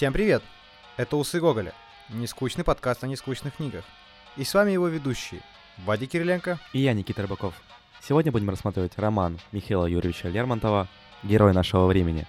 Всем привет! Это Усы Гоголя, нескучный подкаст о нескучных книгах. И с вами его ведущие Вадик Кириленко и я, Никита Рыбаков. Сегодня будем рассматривать роман Михаила Юрьевича Лермонтова «Герой нашего времени».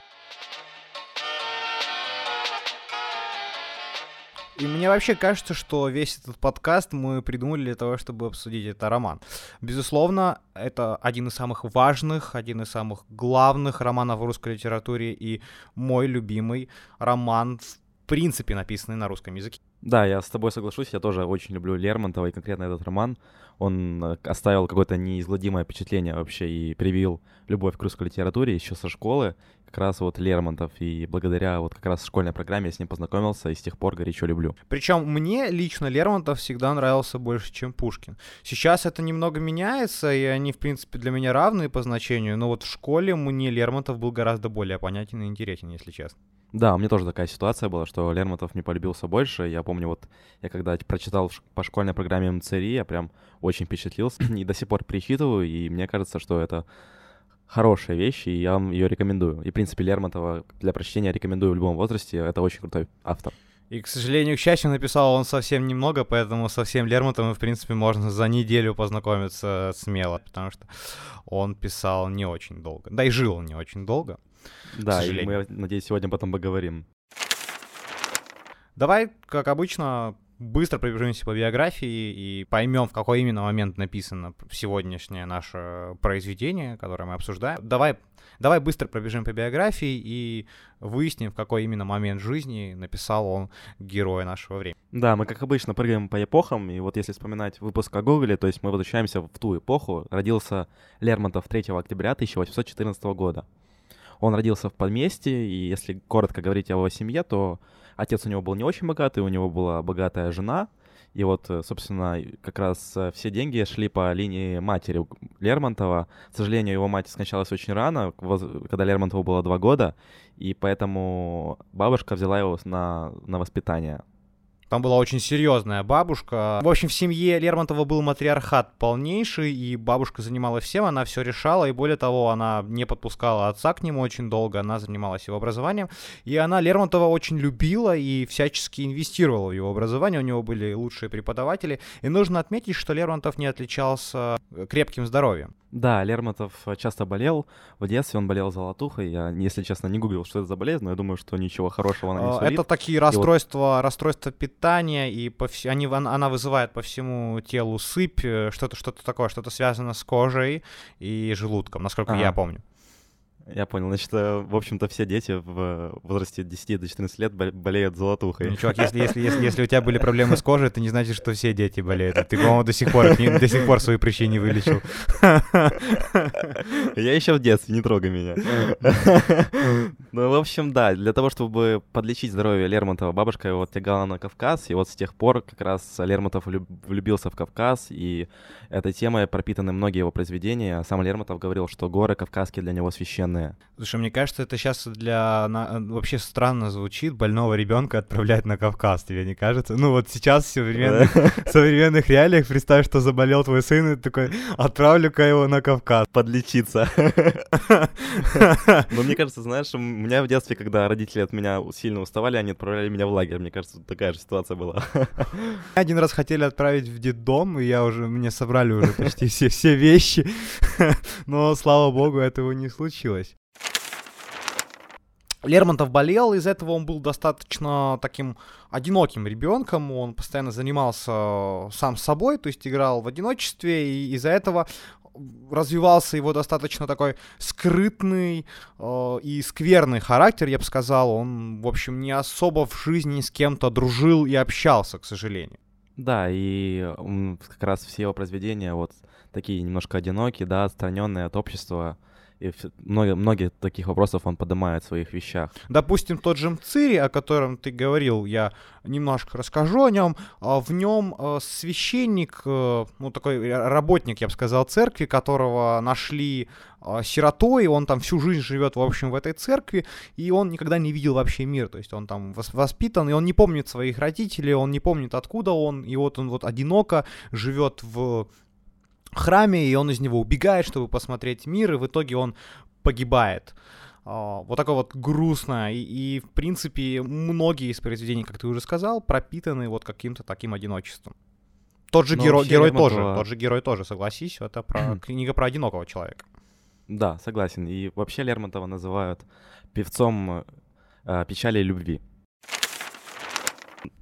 И мне вообще кажется, что весь этот подкаст мы придумали для того, чтобы обсудить этот роман. Безусловно, это один из самых важных, один из самых главных романов в русской литературе и мой любимый роман, в принципе, написанный на русском языке. Да, я с тобой соглашусь, я тоже очень люблю Лермонтова и конкретно этот роман. Он э, оставил какое-то неизгладимое впечатление вообще и привил любовь к русской литературе еще со школы. Как раз вот Лермонтов, и благодаря вот как раз школьной программе я с ним познакомился и с тех пор горячо люблю. Причем мне лично Лермонтов всегда нравился больше, чем Пушкин. Сейчас это немного меняется, и они, в принципе, для меня равные по значению, но вот в школе мне Лермонтов был гораздо более понятен и интересен, если честно. Да, у меня тоже такая ситуация была, что Лермонтов не полюбился больше. Я помню, вот я когда прочитал по школьной программе МЦРИ, я прям очень впечатлился и до сих пор перечитываю, и мне кажется, что это хорошая вещь, и я вам ее рекомендую. И, в принципе, Лермонтова для прочтения рекомендую в любом возрасте. Это очень крутой автор. И, к сожалению, к счастью, написал он совсем немного, поэтому со всем Лермонтовым, в принципе, можно за неделю познакомиться смело, потому что он писал не очень долго. Да и жил он не очень долго. Да, и мы, надеюсь, сегодня об этом поговорим. Давай, как обычно, быстро пробежимся по биографии и поймем, в какой именно момент написано сегодняшнее наше произведение, которое мы обсуждаем. Давай, давай быстро пробежим по биографии и выясним, в какой именно момент жизни написал он героя нашего времени. Да, мы, как обычно, прыгаем по эпохам, и вот если вспоминать выпуск о Гоголе, то есть мы возвращаемся в ту эпоху. Родился Лермонтов 3 октября 1814 года. Он родился в поместье, и если коротко говорить о его семье, то отец у него был не очень богатый, у него была богатая жена, и вот, э, собственно, как раз э, все деньги шли по линии матери Лермонтова. К сожалению, его мать скончалась очень рано, когда Лермонтову было два года, и поэтому бабушка взяла его на, на воспитание. Там была очень серьезная бабушка. В общем, в семье Лермонтова был матриархат полнейший, и бабушка занималась всем, она все решала, и более того, она не подпускала отца к нему очень долго, она занималась его образованием, и она Лермонтова очень любила и всячески инвестировала в его образование, у него были лучшие преподаватели, и нужно отметить, что Лермонтов не отличался крепким здоровьем. Да, Лермонтов часто болел. В детстве он болел золотухой. Я, если честно, не гуглил, что это за болезнь, но я думаю, что ничего хорошего она не а, сулит. Это такие расстройства, вот... расстройства питания, и по вс... они, она вызывает по всему телу сыпь, э, что-то что такое, что-то связано с кожей и желудком, насколько ага. я помню. Я понял. Значит, э, в общем-то, все дети в возрасте 10 до 14 лет болеют золотухой. Ну, чувак, если, если, если, если у тебя были проблемы с кожей, это не значит, что все дети болеют. Ты, по-моему, до сих пор, до сих пор свои прыщи не вылечил. Я еще в детстве, не трогай меня. Ну, в общем, да, для того, чтобы подлечить здоровье Лермонтова, бабушка его тягала на Кавказ, и вот с тех пор как раз Лермонтов влюбился в Кавказ, и этой темой пропитаны многие его произведения. Сам Лермонтов говорил, что горы кавказские для него священные странное. Слушай, мне кажется, это сейчас для на, вообще странно звучит больного ребенка отправлять на Кавказ, тебе не кажется? Ну вот сейчас в современных, современных реалиях представь, что заболел твой сын, и такой, отправлю-ка его на Кавказ. Подлечиться. Но мне кажется, знаешь, у меня в детстве, когда родители от меня сильно уставали, они отправляли меня в лагерь. Мне кажется, такая же ситуация была. Один раз хотели отправить в детдом, и я уже, мне собрали уже почти все, все вещи, но, слава богу, этого не случилось. Лермонтов болел, из-за этого он был достаточно таким одиноким ребенком, он постоянно занимался сам собой, то есть играл в одиночестве, и из-за этого развивался его достаточно такой скрытный э, и скверный характер, я бы сказал. Он, в общем, не особо в жизни с кем-то дружил и общался, к сожалению. Да, и как раз все его произведения вот такие немножко одинокие, да, отстраненные от общества, и много, многие таких вопросов он поднимает в своих вещах. Допустим, тот же Мцири, о котором ты говорил, я немножко расскажу о нем. А, в нем а, священник, э, ну такой работник, я бы сказал, церкви, которого нашли а, сиротой, он там всю жизнь живет, в общем, в этой церкви, и он никогда не видел вообще мир, то есть он там воспитан, и он не помнит своих родителей, он не помнит, откуда он, и вот он вот одиноко живет в храме, и он из него убегает, чтобы посмотреть мир, и в итоге он погибает. а, вот такое вот грустное. И, и, в принципе, многие из произведений, как ты уже сказал, пропитаны вот каким-то таким одиночеством. Тот же Ну, герой, вообще герой тоже, тот же герой тоже, согласись, это про книга про одинокого человека. Да, согласен. И вообще Лермонтова называют певцом э, печали и любви.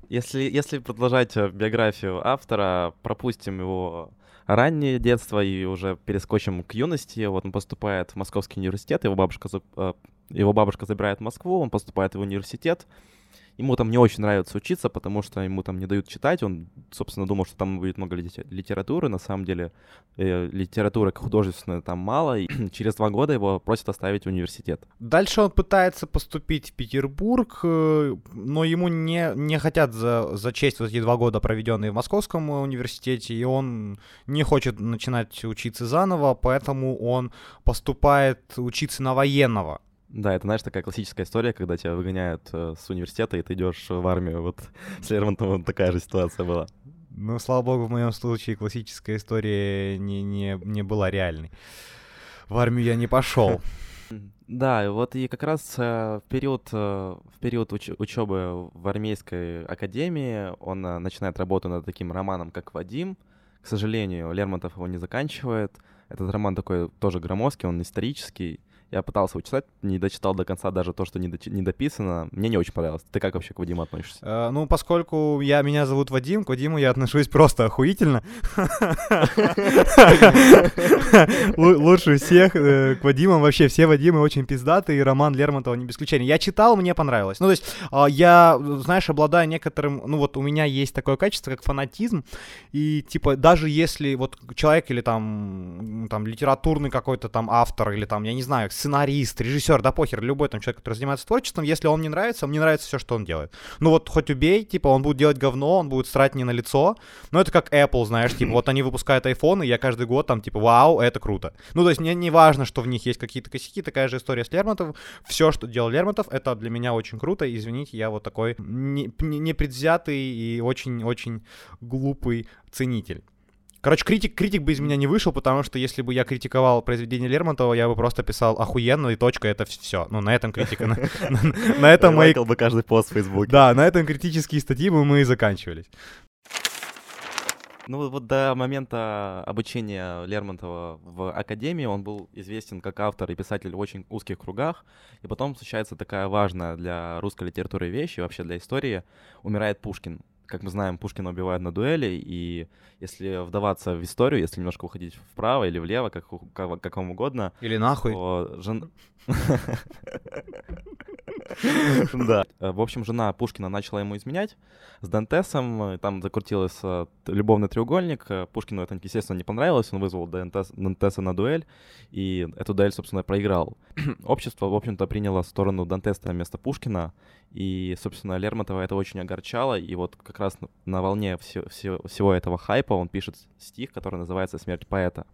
Если, если продолжать э, биографию автора, пропустим его раннее детство и уже перескочим к юности. Вот он поступает в Московский университет, его бабушка, э, его бабушка забирает в Москву, он поступает в университет. Ему там не очень нравится учиться, потому что ему там не дают читать. Он, собственно, думал, что там будет много лите- литературы. На самом деле э, литературы художественной там мало. И через два года его просят оставить университет. Дальше он пытается поступить в Петербург, э, но ему не, не хотят за, зачесть вот эти два года, проведенные в Московском университете, и он не хочет начинать учиться заново, поэтому он поступает учиться на военного. Да, это, знаешь, такая классическая история, когда тебя выгоняют э, с университета, и ты идешь в армию. Вот с Лермонтовым такая же ситуация была. Но, слава богу, в моем случае классическая история не, не, не была реальной. В армию я не пошел. Да, вот и как раз э, в период, э, в период учебы в армейской академии он начинает работу над таким романом, как «Вадим». К сожалению, Лермонтов его не заканчивает. Этот роман такой тоже громоздкий, он исторический. Я пытался его читать, не дочитал до конца даже то, что не, доч- не дописано. Мне не очень понравилось. Ты как вообще к Вадиму относишься? Э, Ну, поскольку я, меня зовут Вадим, к Вадиму я отношусь просто охуительно. Лу- Лучше всех. э, К Вадимам вообще все Вадимы очень пиздатые, и роман Лермонтова не без исключения. Я читал, мне понравилось. Ну, то есть а, я, знаешь, обладаю некоторым... Ну, вот у меня есть такое качество, как фанатизм, и, типа, даже если вот человек или там, там литературный какой-то там автор, или там, я не знаю, сценарист, режиссер, да похер, любой там человек, который занимается творчеством, если он мне нравится, мне нравится все, что он делает. Ну вот хоть убей, типа он будет делать говно, он будет срать не на лицо, но это как Apple, знаешь, типа вот они выпускают iPhone, и я каждый год там типа вау, это круто. Ну то есть мне не важно, что в них есть какие-то косяки, такая же история с Лермонтовым. Все, что делал Лермонтов, это для меня очень круто, извините, я вот такой не- не- непредвзятый и очень-очень глупый ценитель. Короче, критик, критик бы из меня не вышел, потому что если бы я критиковал произведение Лермонтова, я бы просто писал охуенно и точка, это все. Ну, на этом критика, на, этом мои... Бы каждый пост в Фейсбуке. Да, на этом критические статьи бы мы и заканчивались. Ну вот до момента обучения Лермонтова в академии он был известен как автор и писатель в очень узких кругах, и потом случается такая важная для русской литературы вещь и вообще для истории. Умирает Пушкин. Как мы знаем, Пушкина убивают на дуэли, и если вдаваться в историю, если немножко уходить вправо или влево, как, как, как вам угодно, Или нахуй. то жен- Да. Э, В общем, жена Пушкина начала ему изменять с Дантесом. э, Там закрутился э, любовный треугольник. Пушкину это, естественно, не понравилось. Он вызвал Дантес- Дантеса на дуэль. И эту дуэль, собственно, проиграл. Общество, в общем-то, приняло сторону Дантеса вместо Пушкина. И, собственно, Лермонтова это очень огорчало. И вот как раз на- волне все- все- всего этого хайпа он пишет стих, который называется «Смерть поэта».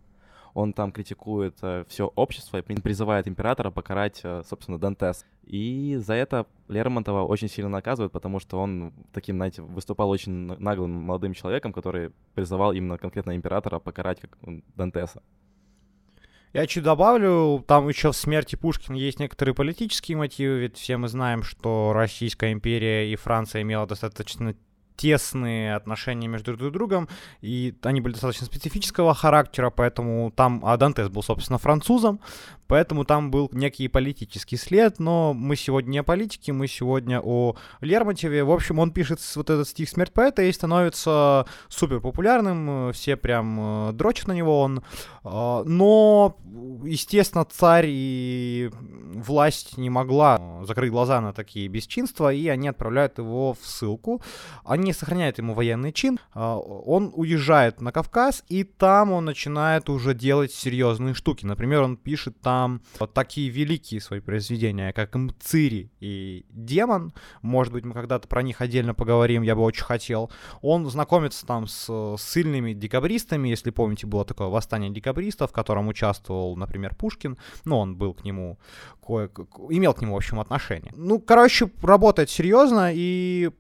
Он там критикует все общество и при- призывает императора покарать, э, собственно, Дантес. И за это Лермонтова очень сильно наказывают, потому что он таким, знаете, выступал очень на- наглым молодым человеком, который призывал именно конкретно императора покарать как Дантеса. Я чуть добавлю, там еще в смерти Пушкина есть некоторые политические мотивы, ведь все мы знаем, что Российская империя и Франция имела достаточно тесные отношения между друг другом, и они были достаточно специфического характера, поэтому там, а Дантес был, собственно, французом, поэтому там был некий политический след, но мы сегодня не о политике, мы сегодня о Лермонтове. В общем, он пишет вот этот стих «Смерть поэта» и становится супер популярным, все прям э, дрочат на него, он а, Но, естественно, царь и власть не могла закрыть глаза на такие бесчинства, и они отправляют его в ссылку. Они сохраняют ему военный чин. а, Он уезжает на Кавказ, и там он начинает уже делать серьезные штуки. Например, он пишет там вот такие великие свои произведения, как «Мцири» и «Демон». Может быть, мы когда-то про них отдельно поговорим, я бы очень хотел. Он знакомится там с сильными декабристами, если помните, было такое восстание декабристов, в котором участвовал, например, Пушкин, ну, он был к нему, кое имел к нему, в общем, отношение. Ну, короче, работает серьезно, и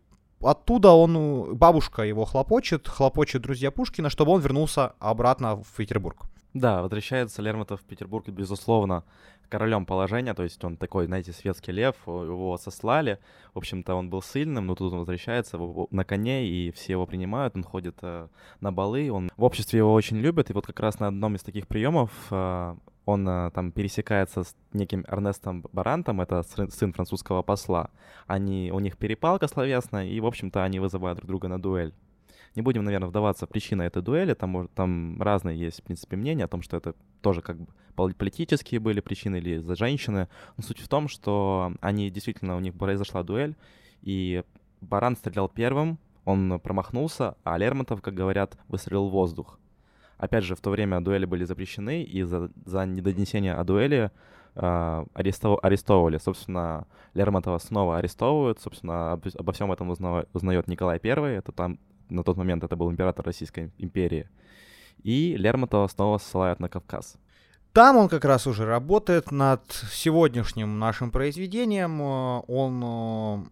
оттуда он, э, бабушка его хлопочет, хлопочет друзья Пушкина, чтобы он вернулся обратно в Петербург. Да, возвращается Лермонтов в Петербург, безусловно, королем положения, то есть он такой, знаете, светский лев, его сослали, в общем-то, он был сильным, но тут он возвращается на коне, и все его принимают, он ходит э, на балы, он в обществе его очень любят, и вот как раз на одном из таких приемов э, он э, там пересекается с неким Эрнестом Барантом, это сын французского посла. Они, у них перепалка словесная, и, в общем-то, они вызывают друг друга на дуэль. Не будем, наверное, вдаваться в причины этой дуэли, там, там разные есть, в принципе, мнения о том, что это тоже как бы политические были причины или за женщины. Но суть в том, что они действительно, у них произошла дуэль, и Баран стрелял первым, он промахнулся, а Лермонтов, как говорят, выстрелил в воздух. Опять же, в то время дуэли были запрещены, и за, за недонесение о дуэли э, арестов, арестовывали. Собственно, Лермонтова снова арестовывают. Собственно, об, обо всем этом узнает, узнает Николай I. Это там на тот момент это был император Российской империи. И Лермонтова снова ссылают на Кавказ. Там он как раз уже работает над сегодняшним нашим произведением. Он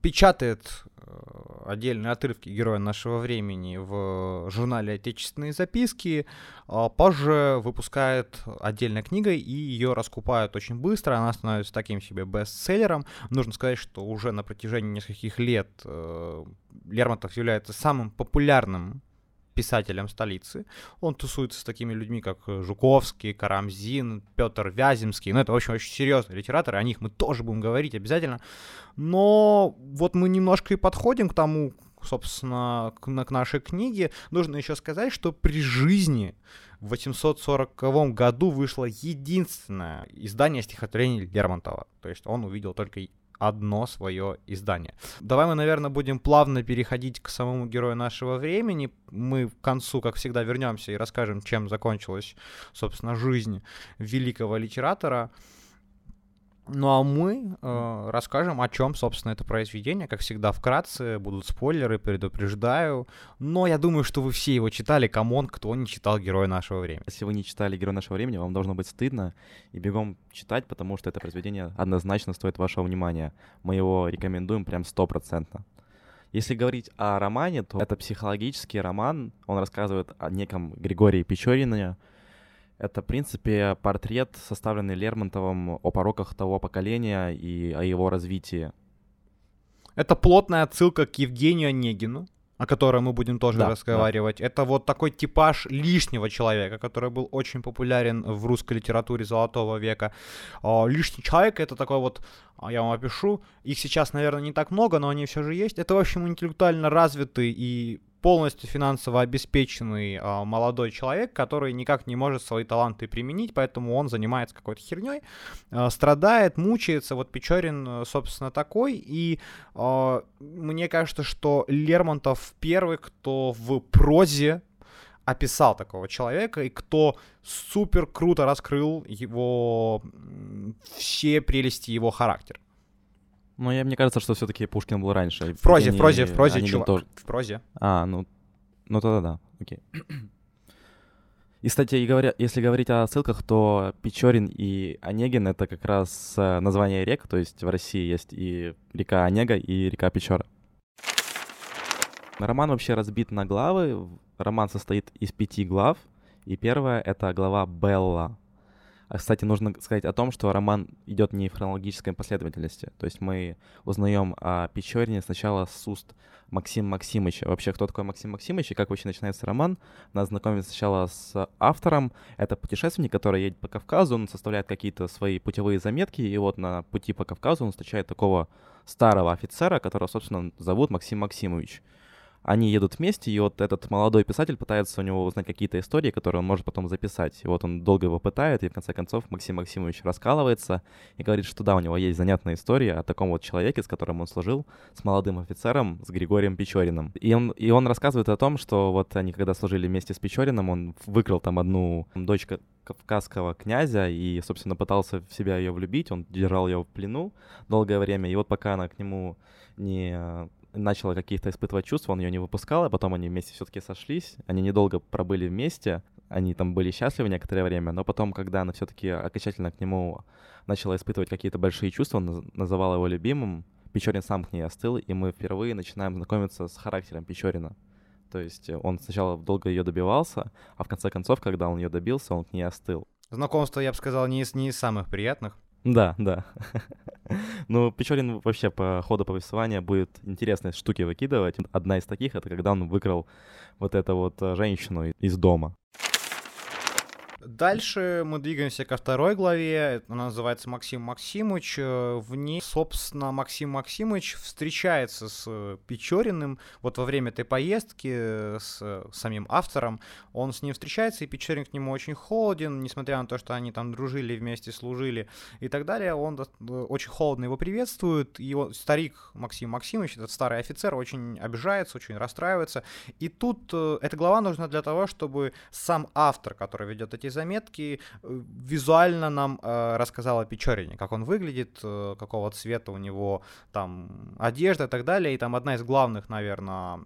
печатает э, отдельные отрывки героя нашего времени в журнале «Отечественные записки», а позже выпускает отдельной книгой, и ее раскупают очень быстро, она становится таким себе бестселлером. Нужно сказать, что уже на протяжении нескольких лет э, Лермонтов является самым популярным писателем столицы. Он тусуется с такими людьми, как Жуковский, Карамзин, Петр Вяземский. Ну, это очень-очень серьезные литераторы, о них мы тоже будем говорить обязательно. Но вот мы немножко и подходим к тому, собственно, к, к нашей книге. Нужно еще сказать, что при жизни в 840 году вышло единственное издание стихотворений Лермонтова. То есть он увидел только одно свое издание. Давай мы, наверное, будем плавно переходить к самому герою нашего времени. Мы к концу, как всегда, вернемся и расскажем, чем закончилась, собственно, жизнь великого литератора. Ну а мы э, расскажем, о чем, собственно, это произведение. Как всегда, вкратце будут спойлеры, предупреждаю. Но я думаю, что вы все его читали. Come on, кто не читал Героя нашего времени. Если вы не читали Героя нашего времени, вам должно быть стыдно и бегом читать, потому что это произведение однозначно стоит вашего внимания. Мы его рекомендуем прям стопроцентно. Если говорить о романе, то это психологический роман. Он рассказывает о неком Григории Печорине, это, в принципе, портрет, составленный Лермонтовым о пороках того поколения и о его развитии. Это плотная отсылка к Евгению Онегину, о котором мы будем тоже да, разговаривать. Да. Это вот такой типаж лишнего человека, который был очень популярен в русской литературе Золотого века. Лишний человек это такой вот, а, я вам опишу, их сейчас, наверное, не так много, но они все же есть. Это, в общем, интеллектуально развитый и полностью финансово обеспеченный э, молодой человек, который никак не может свои таланты применить, поэтому он занимается какой-то херней, э, страдает, мучается. Вот Печорин, э, собственно, такой. И э, мне кажется, что Лермонтов первый, кто в прозе описал такого человека и кто супер круто раскрыл его все прелести его характера. Ну, я, мне кажется, что все-таки Пушкин был раньше. В прозе, в прозе, в прозе, чувак. Тоже... В прозе. А, ну, ну тогда да, окей. И, кстати, и говоря, если говорить о ссылках, то Печорин и Онегин — это как раз э, название рек, то есть в России есть и река Онега, и река Печора. Роман вообще разбит на главы. Роман состоит из пяти глав, и первая — это глава Белла. А, кстати, нужно сказать о том, что роман идет не в хронологической последовательности. То есть мы узнаем о Печорине сначала с уст Максима Максимовича. Вообще, кто такой Максим Максимович и как вообще начинается роман? Нас знакомит сначала с автором. Это путешественник, который едет по Кавказу, он составляет какие-то свои путевые заметки, и вот на пути по Кавказу он встречает такого старого офицера, которого, собственно, зовут Максим Максимович они едут вместе, и вот этот молодой писатель пытается у него узнать какие-то истории, которые он может потом записать. И вот он долго его пытает, и в конце концов Максим Максимович раскалывается и говорит, что да, у него есть занятная история о таком вот человеке, с которым он служил, с молодым офицером, с Григорием Печориным. И он, и он рассказывает о том, что вот они когда служили вместе с Печориным, он выкрал там одну дочь кавказского князя и, собственно, пытался в себя ее влюбить, он держал ее в плену долгое время, и вот пока она к нему не начала каких-то испытывать чувства, он ее не выпускал, а потом они вместе все-таки сошлись. Они недолго пробыли вместе, они там были счастливы некоторое время, но потом, когда она все-таки окончательно к нему начала испытывать какие-то большие чувства, он называл его любимым, Печорин сам к ней остыл, и мы впервые начинаем знакомиться с характером Печорина. То есть он сначала долго ее добивался, а в конце концов, когда он ее добился, он к ней остыл. Знакомство, я бы сказал, не из, не из самых приятных. Да, да. ну, Печорин вообще по ходу повествования будет интересные штуки выкидывать. Одна из таких — это когда он выкрал вот эту вот э, женщину из дома. Дальше мы двигаемся ко второй главе. Она называется Максим Максимович. Э, в ней, собственно, Максим Максимович встречается с Печориным. Вот во время этой поездки э, с самим автором он с ним встречается, и Печорин к нему очень холоден, несмотря на то, что они там дружили, вместе служили и так далее. Он э, очень холодно его приветствует. Он, старик Максим Максимович, этот старый офицер, очень обижается, очень расстраивается. И тут эта глава нужна для того, чтобы сам автор, который ведет эти заметки э, визуально нам э, рассказал о Печорине, как он выглядит, э, какого цвета у него там одежда и так далее. И там одна из главных, наверное,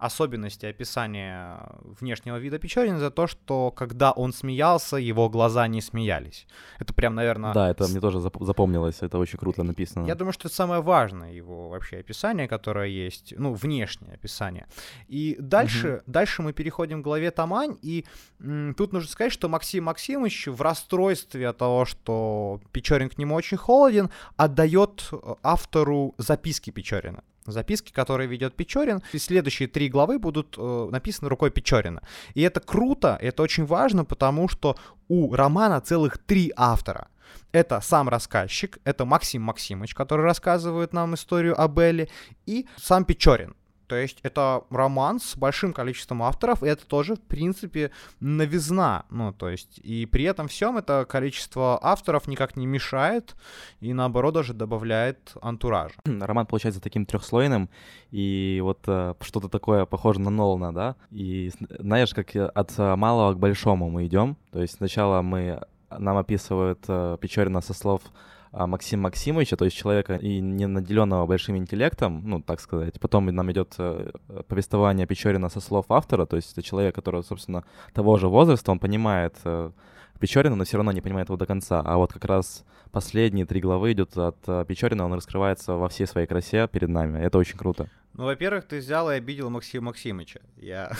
особенности описания внешнего вида Печорина за то, что когда он смеялся, его глаза не смеялись. Это прям, наверное... Да, это мне тоже запомнилось, это очень круто написано. Я думаю, что это самое важное его вообще описание, которое есть, ну, внешнее описание. И дальше, угу. дальше мы переходим к главе Тамань, и м, тут нужно сказать, что Максим Максимович в расстройстве от того, что Печорин к нему очень холоден, отдает э, автору записки Печорина записки, которые ведет Печорин. И следующие три главы будут э, написаны рукой Печорина. И это круто, это очень важно, потому что у романа целых три автора. Это сам рассказчик, это Максим Максимович, который рассказывает нам историю о Белле, и сам Печорин. То есть это роман с большим количеством авторов, и это тоже, в принципе, новизна. Ну, то есть, и при этом всем это количество авторов никак не мешает, и наоборот даже добавляет антуража. Роман получается таким трехслойным, и вот э, что-то такое похоже на Нолана, да? И знаешь, как от малого к большому мы идем. То есть сначала мы нам описывают э, Печорина со слов Максима Максимовича, то есть человека и не наделенного большим интеллектом, ну, так сказать. Потом нам идет э, повествование Печорина со слов автора, то есть это человек, который, собственно, того же возраста, он понимает э, Печорина, но все равно не понимает его до конца. А вот как раз последние три главы идут от э, Печорина, он раскрывается во всей своей красе перед нами. Это очень круто. Ну, во-первых, ты взял и обидел Максима Максимовича. Я,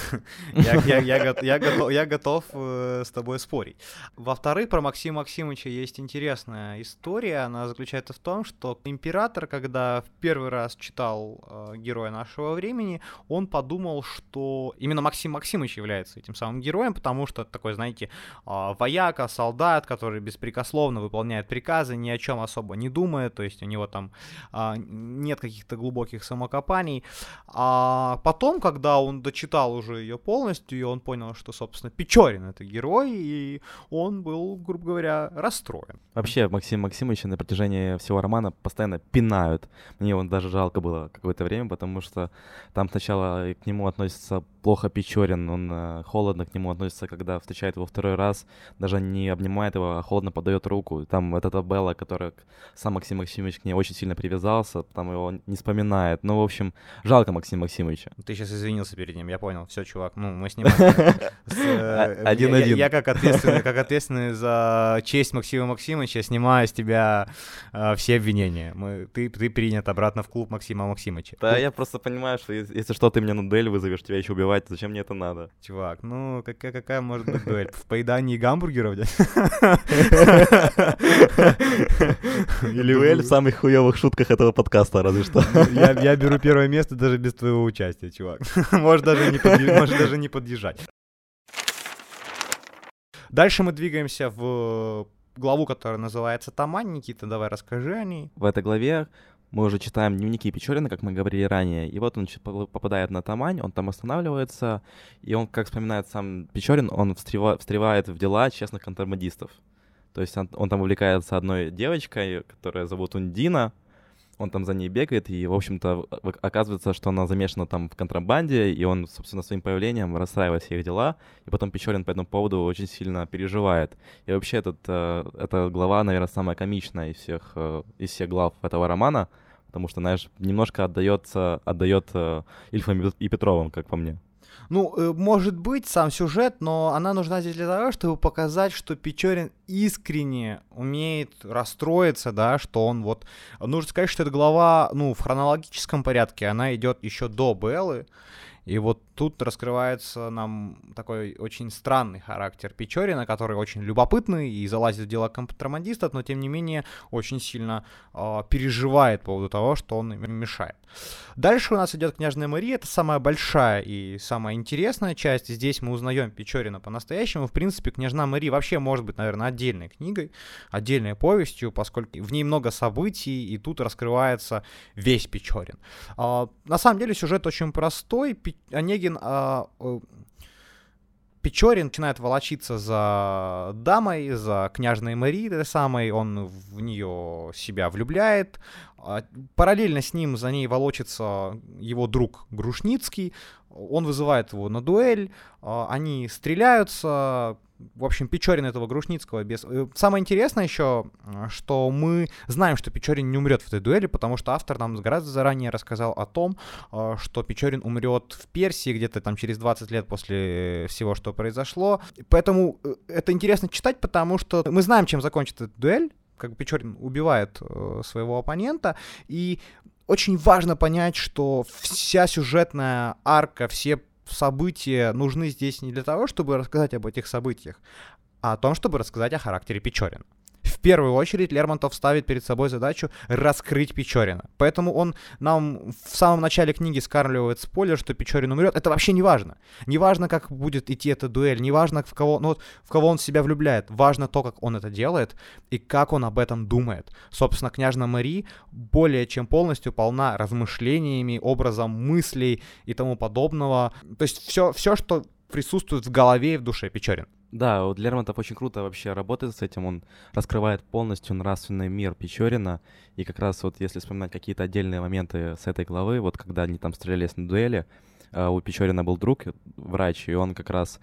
я, я, я, я, готов, я готов э, с тобой спорить. Во-вторых, про Максима Максимовича есть интересная история. Она заключается в том, что император, когда в первый раз читал э, героя нашего времени, он подумал, что именно Максим Максимович является этим самым героем, потому что такой, знаете, э, вояка, солдат, который беспрекословно выполняет приказы, ни о чем особо не думает, то есть у него там э, нет каких-то глубоких самокопаний, а потом, когда он дочитал уже ее полностью, и он понял, что, собственно, Печорин это герой, и он был, грубо говоря, расстроен. Вообще, Максим Максимович на протяжении всего романа постоянно пинают. Мне он даже жалко было какое-то время, потому что там сначала к нему относятся плохо Печорин, он э, холодно к нему относится, когда встречает его второй раз, даже не обнимает его, а холодно подает руку. Там эта Белла, которая сам Максим Максимович к ней очень сильно привязался, там его не вспоминает. Ну, в общем, жалко Максима Максимовича. Ты сейчас извинился перед ним, я понял. Все, чувак, ну, мы с ним... Э, один-один. Я как ответственный, как ответственный за честь Максима Максимовича снимаю с тебя э, все обвинения. Ты принят обратно в клуб Максима Максимовича. Да, я просто понимаю, что если что, ты меня на дуэль вызовешь, тебя еще убивают убивать, зачем мне это надо? Чувак, ну какая, какая может быть дуэль? В поедании гамбургеров, Или дуэль в самых хуевых шутках этого подкаста, разве что. Я, я беру первое место даже без твоего участия, чувак. Можешь даже не. Можешь даже не подъезжать. Дальше мы двигаемся в главу, которая называется «Тамань». Никита, давай расскажи о ней. В этой главе мы уже читаем дневники Печорина, как мы говорили ранее, и вот он попадает на Тамань, он там останавливается, и он, как вспоминает сам Печорин, он встревает в дела честных контрабандистов. То есть он, он там увлекается одной девочкой, которая зовут Ундина, он там за ней бегает, и, в общем-то, оказывается, что она замешана там в контрабанде, и он, собственно, своим появлением расстраивает все их дела, и потом Печорин по этому поводу очень сильно переживает. И вообще этот, э, эта глава, наверное, самая комичная из всех, э, из всех глав этого романа, потому что, знаешь, немножко отдается, отдает э, Ильфом и Петровым, как по мне. Ну, э, может быть, сам сюжет, но она нужна здесь для того, чтобы показать, что Печорин искренне умеет расстроиться, да, что он вот... Нужно сказать, что эта глава, ну, в хронологическом порядке, она идет еще до Беллы, и вот тут раскрывается нам такой очень странный характер Печорина, который очень любопытный и залазит в дела контрабандиста, но тем не менее очень сильно э, переживает по поводу того, что он им мешает. Дальше у нас идет княжная Мария, это самая большая и самая интересная часть. Здесь мы узнаем Печорина по-настоящему. В принципе, княжна Мария вообще может быть, наверное, отдельной книгой, отдельной повестью, поскольку в ней много событий, и тут раскрывается весь Печорин. А, на самом деле сюжет очень простой. Онегин а, Печорин начинает волочиться за дамой, за княжной Мари, этой самой, он в нее себя влюбляет. А, параллельно с ним за ней волочится его друг Грушницкий, он вызывает его на дуэль, а, они стреляются, в общем, Печорин этого Грушницкого без... Э, самое интересное еще, что мы знаем, что Печорин не умрет в этой дуэли, потому что автор нам гораздо заранее рассказал о том, а, что Печорин умрет в Персии где-то там через 20 лет после всего, что произошло. Поэтому э, это интересно читать, потому что мы знаем, чем закончится эта дуэль, как Печорин убивает э, своего оппонента, и очень важно понять, что вся сюжетная арка, все события нужны здесь не для того, чтобы рассказать об этих событиях, а о том, чтобы рассказать о характере Печорина первую очередь Лермонтов ставит перед собой задачу раскрыть Печорина. Поэтому он нам в самом начале книги скармливает спойлер, что Печорин умрет. Это вообще не важно. Не важно, как будет идти эта дуэль, не важно, в кого, ну, в кого он себя влюбляет. Важно то, как он это делает и как он об этом думает. Собственно, княжна Мари более чем полностью полна размышлениями, образом мыслей и тому подобного. То есть все, все что присутствует в голове и в душе Печорин. Да, вот Лермонтов очень круто вообще работает с этим, он раскрывает полностью нравственный мир Печорина, и как раз вот если вспоминать какие-то отдельные моменты с этой главы, вот когда они там стрелялись на дуэли, э, у Печорина был друг, врач, и он как раз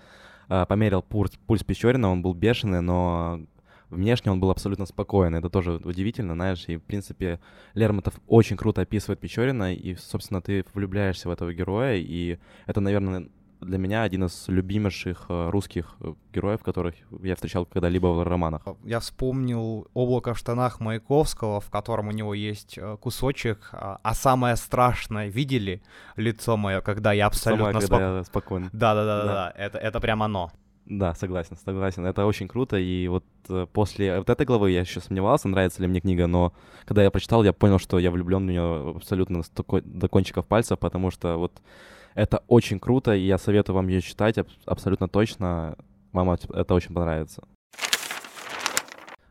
э, померил пульс, пульс Печорина, он был бешеный, но внешне он был абсолютно спокойный. Это тоже удивительно, знаешь. И, в принципе, Лермонтов очень круто описывает Печорина, и, собственно, ты влюбляешься в этого героя, и это, наверное, для меня один из любимейших э, русских э, героев, которых я встречал когда-либо в романах. Я вспомнил «Облако в штанах» Маяковского, в котором у него есть э, кусочек, а, а самое страшное, видели лицо мое, когда я абсолютно спок... когда я спокойно. Да-да-да, да. это, это прям оно. Да, согласен, согласен. Это очень круто. И вот после вот этой главы я еще сомневался, нравится ли мне книга, но когда я прочитал, я понял, что я влюблен в нее абсолютно до кончиков пальцев, потому что вот это очень круто, и я советую вам ее читать аб- абсолютно точно. Вам это очень понравится.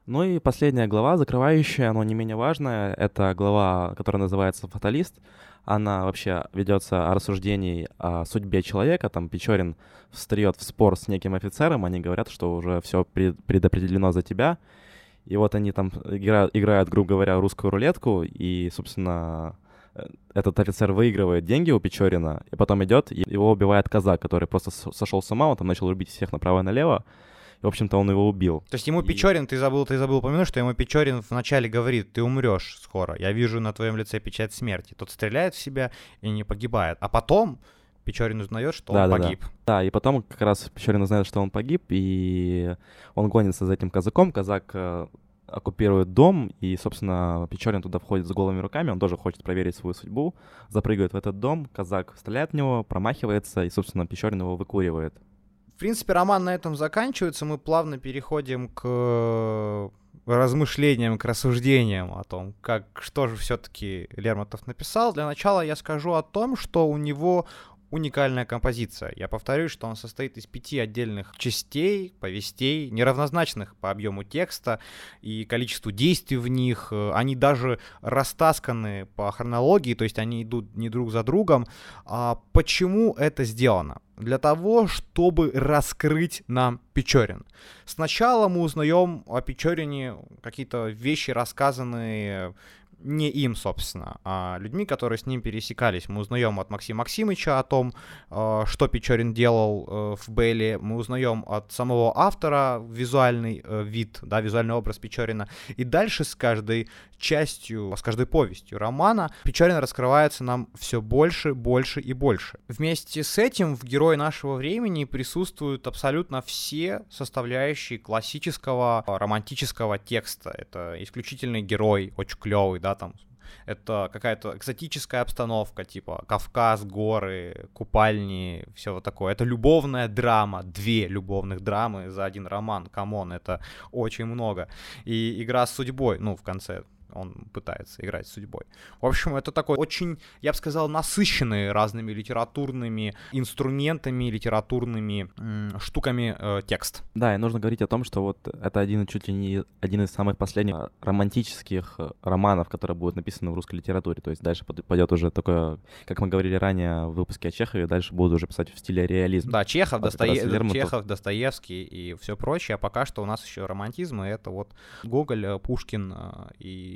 Ну и последняя глава, закрывающая, но не менее важная, это глава, которая называется «Фаталист». Она вообще ведется о рассуждении о судьбе человека. Там Печорин встает в спор с неким офицером, они говорят, что уже все предопределено за тебя. И вот они там играют, играют, грубо говоря, русскую рулетку, и, собственно, этот офицер выигрывает деньги у Печорина, и потом идет, и его убивает казак, который просто сошел с ума, он там начал рубить всех направо и налево, и, в общем-то, он его убил. То есть ему и... Печорин, ты забыл, ты забыл упомянуть, что ему Печорин вначале говорит, ты умрешь скоро, я вижу на твоем лице печать смерти. Тот стреляет в себя и не погибает. А потом Печорин узнает, что да, он да, погиб. Да. да, и потом как раз Печорин узнает, что он погиб, и он гонится за этим казаком. Казак э, оккупирует дом, и, собственно, Печорин туда входит с голыми руками, он тоже хочет проверить свою судьбу, запрыгивает в этот дом, казак стреляет в него, промахивается, и, собственно, Печорин его выкуривает. В принципе, роман на этом заканчивается, мы плавно переходим к э, размышлениям, к рассуждениям о том, как, что же все-таки Лермонтов написал. Для начала я скажу о том, что у него уникальная композиция. Я повторюсь, что он состоит из пяти отдельных частей, повестей, неравнозначных по объему текста и количеству действий в них. Они даже растасканы по хронологии, то есть они идут не друг за другом. А почему это сделано? Для того, чтобы раскрыть нам Печорин. Сначала мы узнаем о Печорине какие-то вещи, рассказанные не им, собственно, а людьми, которые с ним пересекались. Мы узнаем от Максима Максимыча о том, э, что Печорин делал э, в Белле. Мы узнаем от самого автора визуальный э, вид, да, визуальный образ Печорина. И дальше с каждой частью, с каждой повестью романа Печорин раскрывается нам все больше, больше и больше. Вместе с этим в герое нашего времени присутствуют абсолютно все составляющие классического романтического текста. Это исключительный герой, очень клевый, да, там Это какая-то экзотическая обстановка, типа Кавказ, горы, купальни, все вот такое. Это любовная драма, две любовных драмы за один роман, come on, это очень много. И игра с судьбой, ну, в конце он пытается играть с судьбой. В общем, это такой очень, я бы сказал, насыщенный разными литературными инструментами, литературными м, штуками э, текст. Да, и нужно говорить о том, что вот это один чуть ли не один из самых последних э, романтических э, романов, которые будут написаны в русской литературе. То есть дальше пойдет уже такое, как мы говорили ранее в выпуске о Чехове, дальше будут уже писать в стиле реализм. Да, Чехов, вот Достое... Чехов Достоевский и все прочее. А пока что у нас еще романтизм, и это вот Гоголь, Пушкин и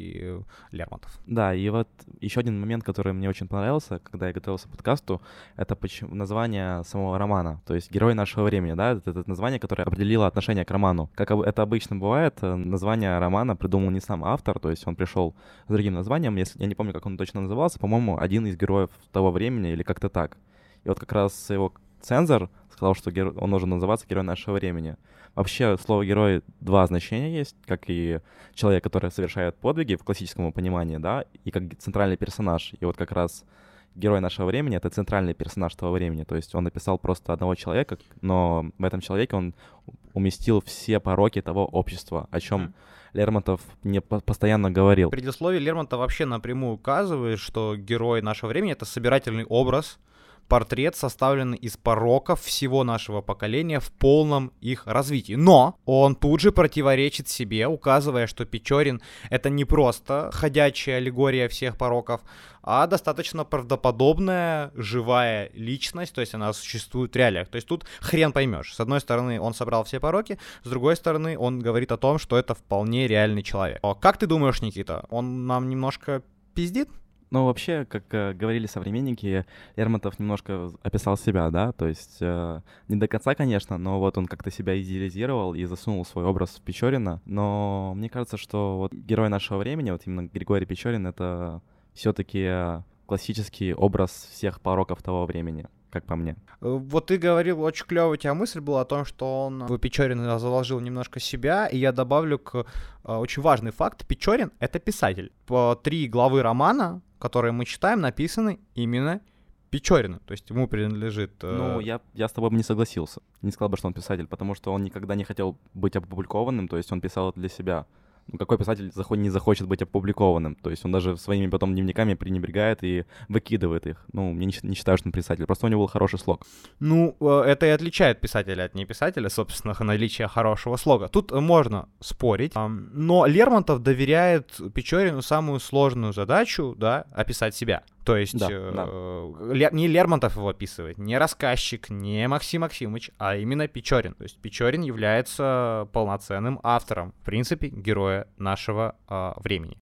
Лермонтов. Да, и вот еще один момент, который мне очень понравился, когда я готовился к подкасту, это почему название самого романа, то есть «Герой нашего времени», да, это, это название, которое определило отношение к роману. Как это обычно бывает, э, название романа придумал не сам автор, то есть он пришел с другим названием, если я не помню, как он точно назывался, по-моему, один из героев того времени или как-то так. И вот как раз его цензор сказал, что он должен называться «Герой нашего времени». Вообще, слово «герой» два значения есть, как и человек, который совершает подвиги в классическом понимании, да, и как центральный персонаж. И вот как раз герой нашего времени — это центральный персонаж того времени. То есть он написал просто одного человека, но в этом человеке он уместил все пороки того общества, о чем mm. Лермонтов не постоянно говорил. Предисловие Лермонтова вообще напрямую указывает, что герой нашего времени — это собирательный образ, портрет, составленный из пороков всего нашего поколения в полном их развитии. Но он тут же противоречит себе, указывая, что Печорин — это не просто ходячая аллегория всех пороков, а достаточно правдоподобная, живая личность, то есть она существует в реалиях. То есть тут хрен поймешь. С одной стороны, он собрал все пороки, с другой стороны, он говорит о том, что это вполне реальный человек. Как ты думаешь, Никита, он нам немножко пиздит? Ну, вообще, как э, говорили современники, Лермонтов немножко описал себя, да, то есть э, не до конца, конечно, но вот он как-то себя идеализировал и засунул свой образ в Печорина, но мне кажется, что вот герой нашего времени, вот именно Григорий Печорин, это все-таки классический образ всех пороков того времени как по мне. Э, вот ты говорил, очень клевая у тебя мысль была о том, что он в Печорин заложил немножко себя, и я добавлю к э, очень важный факт. Печорин — это писатель. По три главы романа, которые мы читаем, написаны именно Печорину, то есть ему принадлежит... Э... Ну, я, я с тобой бы не согласился. Не сказал бы, что он писатель, потому что он никогда не хотел быть опубликованным, то есть он писал это для себя ну, какой писатель заход, не захочет быть опубликованным? То есть он даже своими потом дневниками пренебрегает и выкидывает их. Ну, мне не, не считаю, что он писатель. Просто у него был хороший слог. Ну, э, это и отличает писателя от неписателя, собственно, наличие хорошего слога. Тут можно спорить, но Лермонтов доверяет Печорину самую сложную задачу, да, описать себя. То есть да, э, да. не Лермонтов его описывает, не рассказчик, не Максим Максимович, а именно Печорин. То есть Печорин является полноценным автором, в принципе, героя нашего э, времени.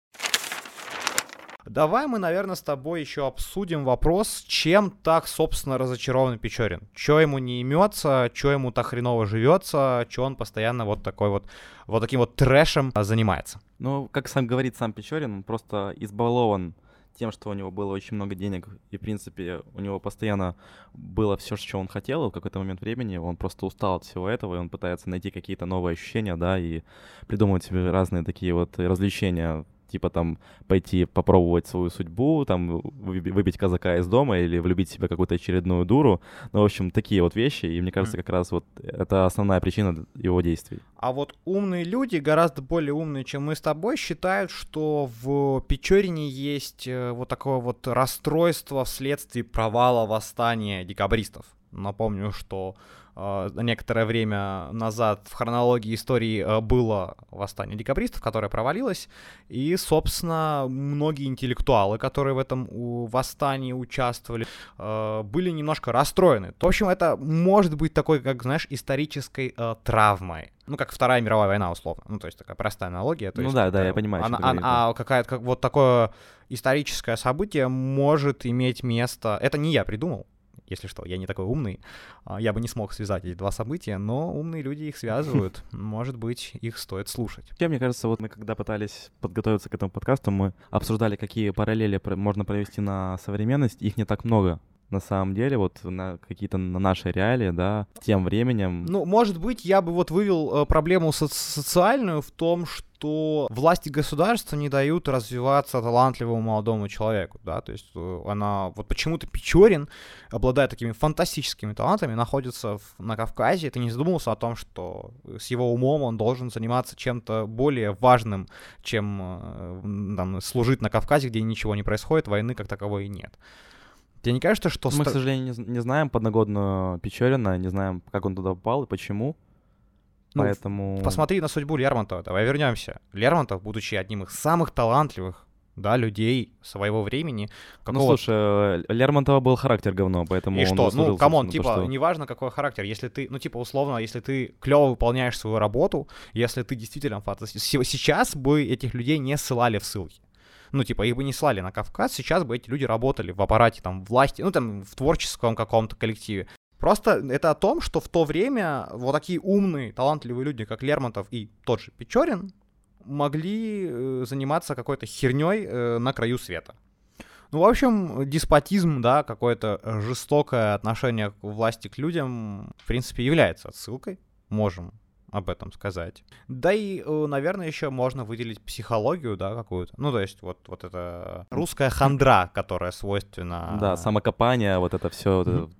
Давай мы, наверное, с тобой еще обсудим вопрос, чем так, собственно, разочарован Печорин. Че ему не имется, че ему так хреново живется, че он постоянно вот такой вот, вот таким вот трэшем занимается. Ну, как сам говорит сам Печорин, он просто избалован тем, что у него было очень много денег, и, в принципе, у него постоянно было все, что он хотел, и в какой-то момент времени он просто устал от всего этого, и он пытается найти какие-то новые ощущения, да, и придумывать себе разные такие вот развлечения типа там пойти попробовать свою судьбу, там выбить казака из дома или влюбить в себя какую-то очередную дуру. Ну, в общем, такие вот вещи, и мне кажется, как раз вот это основная причина его действий. А вот умные люди, гораздо более умные, чем мы с тобой, считают, что в Печорине есть э, вот такое вот расстройство вследствие провала восстания декабристов. Напомню, что некоторое время назад в хронологии истории э, было восстание декабристов, которое провалилось, и, собственно, многие интеллектуалы, которые в этом восстании участвовали, э, были немножко расстроены. В общем, это может быть такой, как, знаешь, исторической травмой. Ну, как Вторая мировая война, условно. Ну, то есть такая простая аналогия. То ну есть, да, да, я понимаю. Она, она, а какая-то как, вот такое историческое событие может иметь место. Это не я придумал, если что, я не такой умный, а, я бы не смог связать эти два события, но умные люди их связывают, может быть, их стоит слушать. Я, мне кажется, вот мы когда пытались подготовиться к этому подкасту, мы обсуждали, какие параллели можно провести на современность, их не так много. На самом деле, вот на какие-то на наши реалии, да, тем временем. Ну, может быть, я бы вот вывел э, проблему со- социальную в том, что власти государства не дают развиваться талантливому молодому человеку, да, то есть э, она, вот почему-то Печорин, обладая такими фантастическими талантами, находится в, на Кавказе, ты не задумывался о том, что с его умом он должен заниматься чем-то более важным, чем э, там, служить на Кавказе, где ничего не происходит, войны как таковой и нет. Тебе не кажется, что... Мы, к сожалению, не, не знаем подноготную Печорина, не знаем, как он туда попал и почему. Ну, Поэтому... Посмотри на судьбу Лермонтова. Давай вернемся. Лермонтов, будучи одним из самых талантливых да, людей своего времени. Какого... Ну, слушай, Лермонтова был характер говно, поэтому И что? Ну, come on, типа, что... неважно, какой характер, если ты, ну, типа, условно, если ты клево выполняешь свою работу, если ты действительно фантастический... Сейчас бы этих людей не ссылали в ссылки ну, типа, их бы не слали на Кавказ, сейчас бы эти люди работали в аппарате, там, власти, ну, там, в творческом каком-то коллективе. Просто это о том, что в то время вот такие умные, талантливые люди, как Лермонтов и тот же Печорин, могли э, заниматься какой-то херней э, на краю света. Ну, в общем, деспотизм, да, какое-то жестокое отношение власти к людям, в принципе, является отсылкой. Можем об этом сказать. Да и, э, наверное, еще можно выделить психологию, да, какую-то. Ну, то есть вот, вот это русская хандра, которая свойственна... Да, самокопание, вот это все mm-hmm.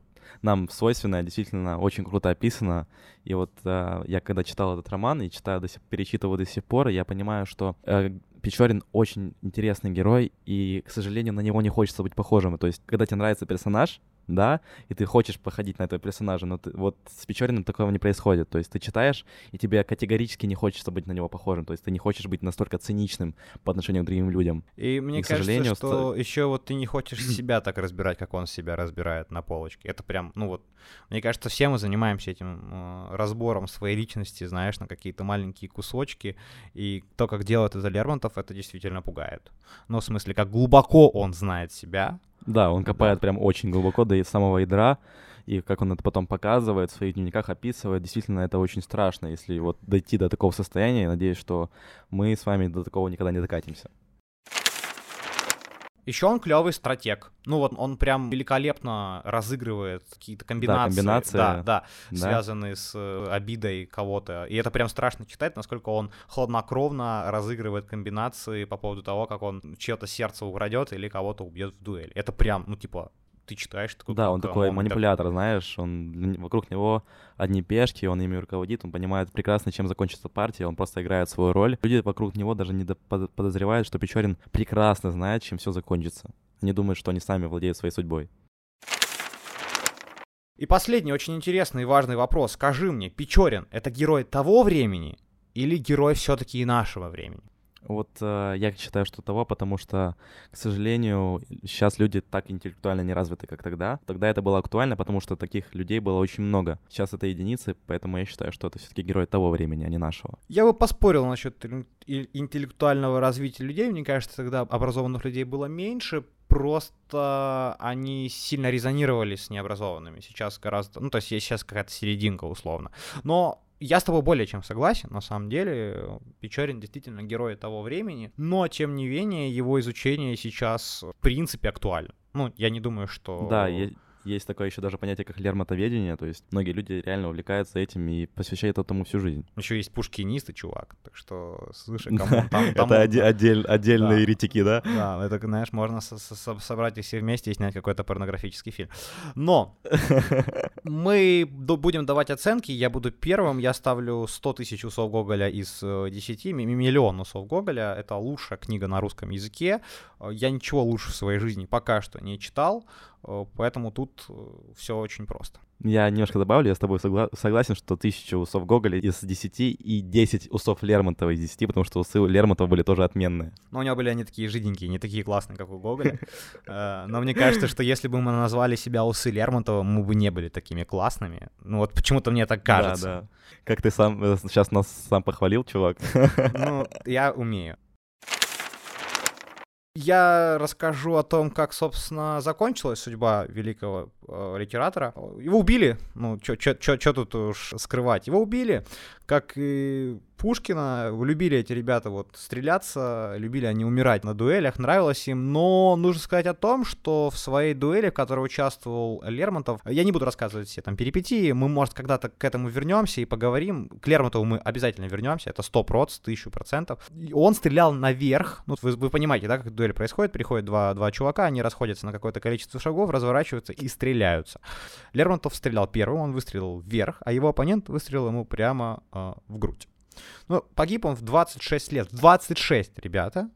нам свойственно, действительно очень круто описано. И вот э, я когда читал этот роман и читаю, до сих, перечитываю до сих пор, я понимаю, что э, Печорин очень интересный герой, и, к сожалению, на него не хочется быть похожим. То есть, когда тебе нравится персонаж, да, и ты хочешь походить на этого персонажа, но ты, вот с Печориным такого не происходит. То есть ты читаешь, и тебе категорически не хочется быть на него похожим. То есть ты не хочешь быть настолько циничным по отношению к другим людям. И мне и, кажется, что ст... еще вот ты не хочешь себя так разбирать, как он себя разбирает на полочке. Это прям, ну вот, мне кажется, все мы занимаемся этим э, разбором своей личности, знаешь, на какие-то маленькие кусочки. И то, как делает это Лермонтов, это действительно пугает. Ну, в смысле, как глубоко он знает себя, да, он копает да. прям очень глубоко до самого ядра, и как он это потом показывает, в своих дневниках описывает, действительно, это очень страшно, если вот дойти до такого состояния, я надеюсь, что мы с вами до такого никогда не докатимся. Еще он клевый стратег. Ну вот он прям великолепно разыгрывает какие-то комбинации, да, комбинации да, да, да, связанные с э, обидой кого-то. И это прям страшно читать, насколько он хладнокровно разыгрывает комбинации по поводу того, как он чье-то сердце украдет или кого-то убьет в дуэль. Это прям, ну типа, ты читаешь такой... Да, он такой манипулятор, знаешь, он вокруг него одни пешки, он ими руководит, он понимает прекрасно, чем закончится партия, он просто играет свою роль. Люди вокруг него даже не подозревают, что Печорин прекрасно знает, чем все закончится. Они думают, что они сами владеют своей судьбой. И последний очень интересный и важный вопрос. Скажи мне, Печорин — это герой того времени или герой все-таки и нашего времени? Вот э, я считаю, что того, потому что, к сожалению, сейчас люди так интеллектуально не развиты, как тогда. Тогда это было актуально, потому что таких людей было очень много. Сейчас это единицы, поэтому я считаю, что это все-таки герой того времени, а не нашего. Я бы поспорил насчет интеллектуального развития людей. Мне кажется, тогда образованных людей было меньше, просто они сильно резонировали с необразованными. Сейчас гораздо... Ну, то есть сейчас какая-то серединка условно. Но я с тобой более чем согласен, на самом деле. Печорин действительно герой того времени, но, тем не менее, его изучение сейчас в принципе актуально. Ну, я не думаю, что... Да, я, есть такое еще даже понятие, как лермотоведение, то есть многие люди реально увлекаются этим и посвящают этому всю жизнь. Еще есть пушкинисты, чувак, так что, слушай, кому там... Это отдельные еретики, да? Да, это, знаешь, можно собрать их все вместе и снять какой-то порнографический фильм. Но мы будем давать оценки, я буду первым, я ставлю 100 тысяч усов Гоголя из 10, э, миллион усов Гоголя, это лучшая книга на русском языке, э, я ничего лучше в своей жизни пока что не читал, поэтому тут э, все очень просто. Я немножко добавлю, я с тобой согла- согласен, что тысяча усов Гоголя из 10 и 10 усов Лермонтова из 10, потому что усы у Лермонтова были тоже отменные. Но у него были они такие жиденькие, не такие классные, как у Гоголя. Э, но мне кажется, что если бы мы назвали себя усы Лермонтова, мы бы не были такими классными. Ну вот почему-то мне так кажется. Да, да. Как ты сам сейчас нас сам похвалил, чувак. Ну, я умею. Я расскажу о том, как, собственно, закончилась судьба великого э, литератора. Его убили, ну, что тут уж скрывать. Его убили, как и Пушкина. Любили эти ребята вот стреляться, любили они умирать на дуэлях, нравилось им. Но нужно сказать о том, что в своей дуэли, в которой участвовал Лермонтов, я не буду рассказывать все там перипетии, мы, может, когда-то к этому вернемся и поговорим. К Лермонтову мы обязательно вернемся, это 100%, тысячу процентов. Он стрелял наверх, ну, вы, вы понимаете, да, как дуэль происходит, приходят два, два чувака, они расходятся на какое-то количество шагов, разворачиваются и стреляются. Лермонтов стрелял первым, он выстрелил вверх, а его оппонент выстрелил ему прямо э, в грудь. Ну, погиб он в 26 лет. 26, ребята.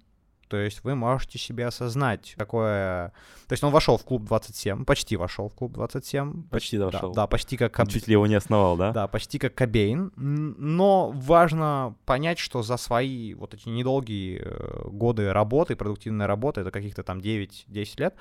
То есть вы можете себе осознать, какое... То есть он вошел в клуб 27, почти вошел в клуб 27. Почти вошел. Да, да, почти как... Он чуть ли его не основал, да? Да, почти как Кобейн. Но важно понять, что за свои вот эти недолгие э, годы работы, продуктивной работы, это каких-то там 9-10 лет,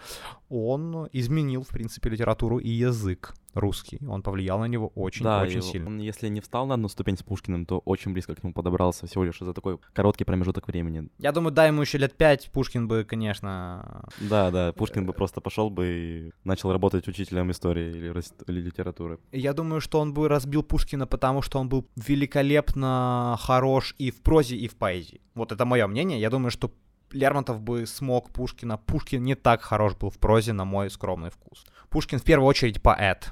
он изменил, в принципе, литературу и язык русский. Он повлиял на него очень-очень да, очень сильно. Он, если не встал на одну ступень с Пушкиным, то очень близко к нему подобрался всего лишь за такой короткий промежуток времени. Я думаю, дай ему еще лет пять, Пушкин бы, конечно... Да, да, Пушкин бы просто пошел бы и начал работать учителем истории или, или литературы. Я думаю, что он бы разбил Пушкина, потому что он был великолепно хорош и в прозе, и в поэзии. Вот это мое мнение. Я думаю, что Лермонтов бы смог Пушкина. Пушкин не так хорош был в прозе, на мой скромный вкус. Пушкин в первую очередь поэт.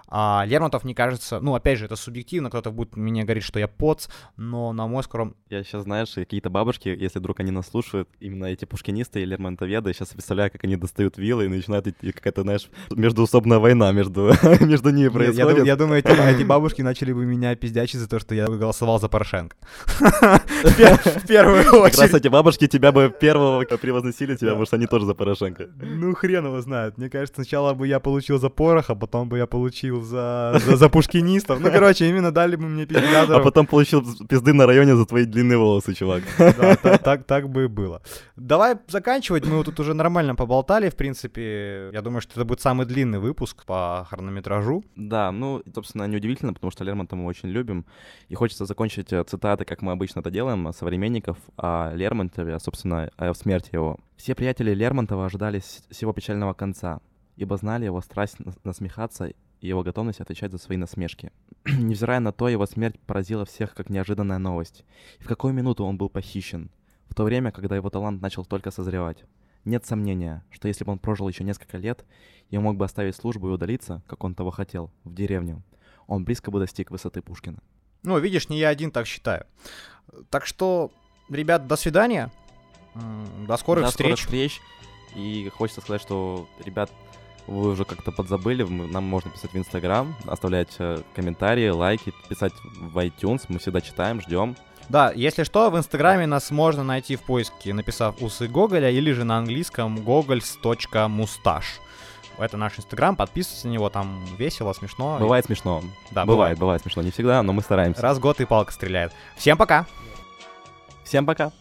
А Лермонтов, мне кажется, ну, опять же, это субъективно, кто-то будет мне говорить, что я поц, но на мой скром... Я сейчас, знаешь, какие-то бабушки, если вдруг они нас слушают, именно эти пушкинисты и лермонтоведы, я сейчас представляю, как они достают вилы и начинают идти какая-то, знаешь, междуусобная война между, между ними происходит. Я, я думаю, эти, эти бабушки начали бы меня пиздячить за то, что я голосовал за Порошенко. В первую очередь. Как раз эти бабушки тебя бы первого превозносили тебя, потому что они тоже за Порошенко. Ну, хрен его знает. Мне кажется, сначала бы я получил за Пороха, потом бы я получил за, за, за пушкинистов. Ну, короче, именно дали бы мне пиздяторов. А потом получил пизды на районе за твои длинные волосы, чувак. Да, так, так, так бы и было. Давай заканчивать. Мы тут уже нормально поболтали, в принципе. Я думаю, что это будет самый длинный выпуск по хронометражу. Да, ну, собственно, неудивительно, потому что Лермонтова мы очень любим. И хочется закончить э, цитаты, как мы обычно это делаем, современников о Лермонтове, собственно, о смерти его. Все приятели Лермонтова ожидали всего печального конца, ибо знали его страсть насмехаться и его готовность отвечать за свои насмешки. Невзирая на то, его смерть поразила всех как неожиданная новость. И в какую минуту он был похищен? В то время, когда его талант начал только созревать. Нет сомнения, что если бы он прожил еще несколько лет, и мог бы оставить службу и удалиться, как он того хотел, в деревню, он близко бы достиг высоты Пушкина. Ну, видишь, не я один так считаю. Так что, ребят, до свидания. До скорых до встреч. скорых встреч. И хочется сказать, что, ребят, вы уже как-то подзабыли, нам можно писать в Инстаграм, оставлять э, комментарии, лайки, писать в iTunes, мы всегда читаем, ждем. Да, если что, в Инстаграме нас можно найти в поиске, написав «Усы Гоголя» или же на английском gogols.mustache. Это наш Инстаграм, подписывайтесь на него, там весело, смешно. Бывает смешно. Да, бывает, бывает. бывает смешно. Не всегда, но мы стараемся. Раз в год и палка стреляет. Всем пока! Всем пока!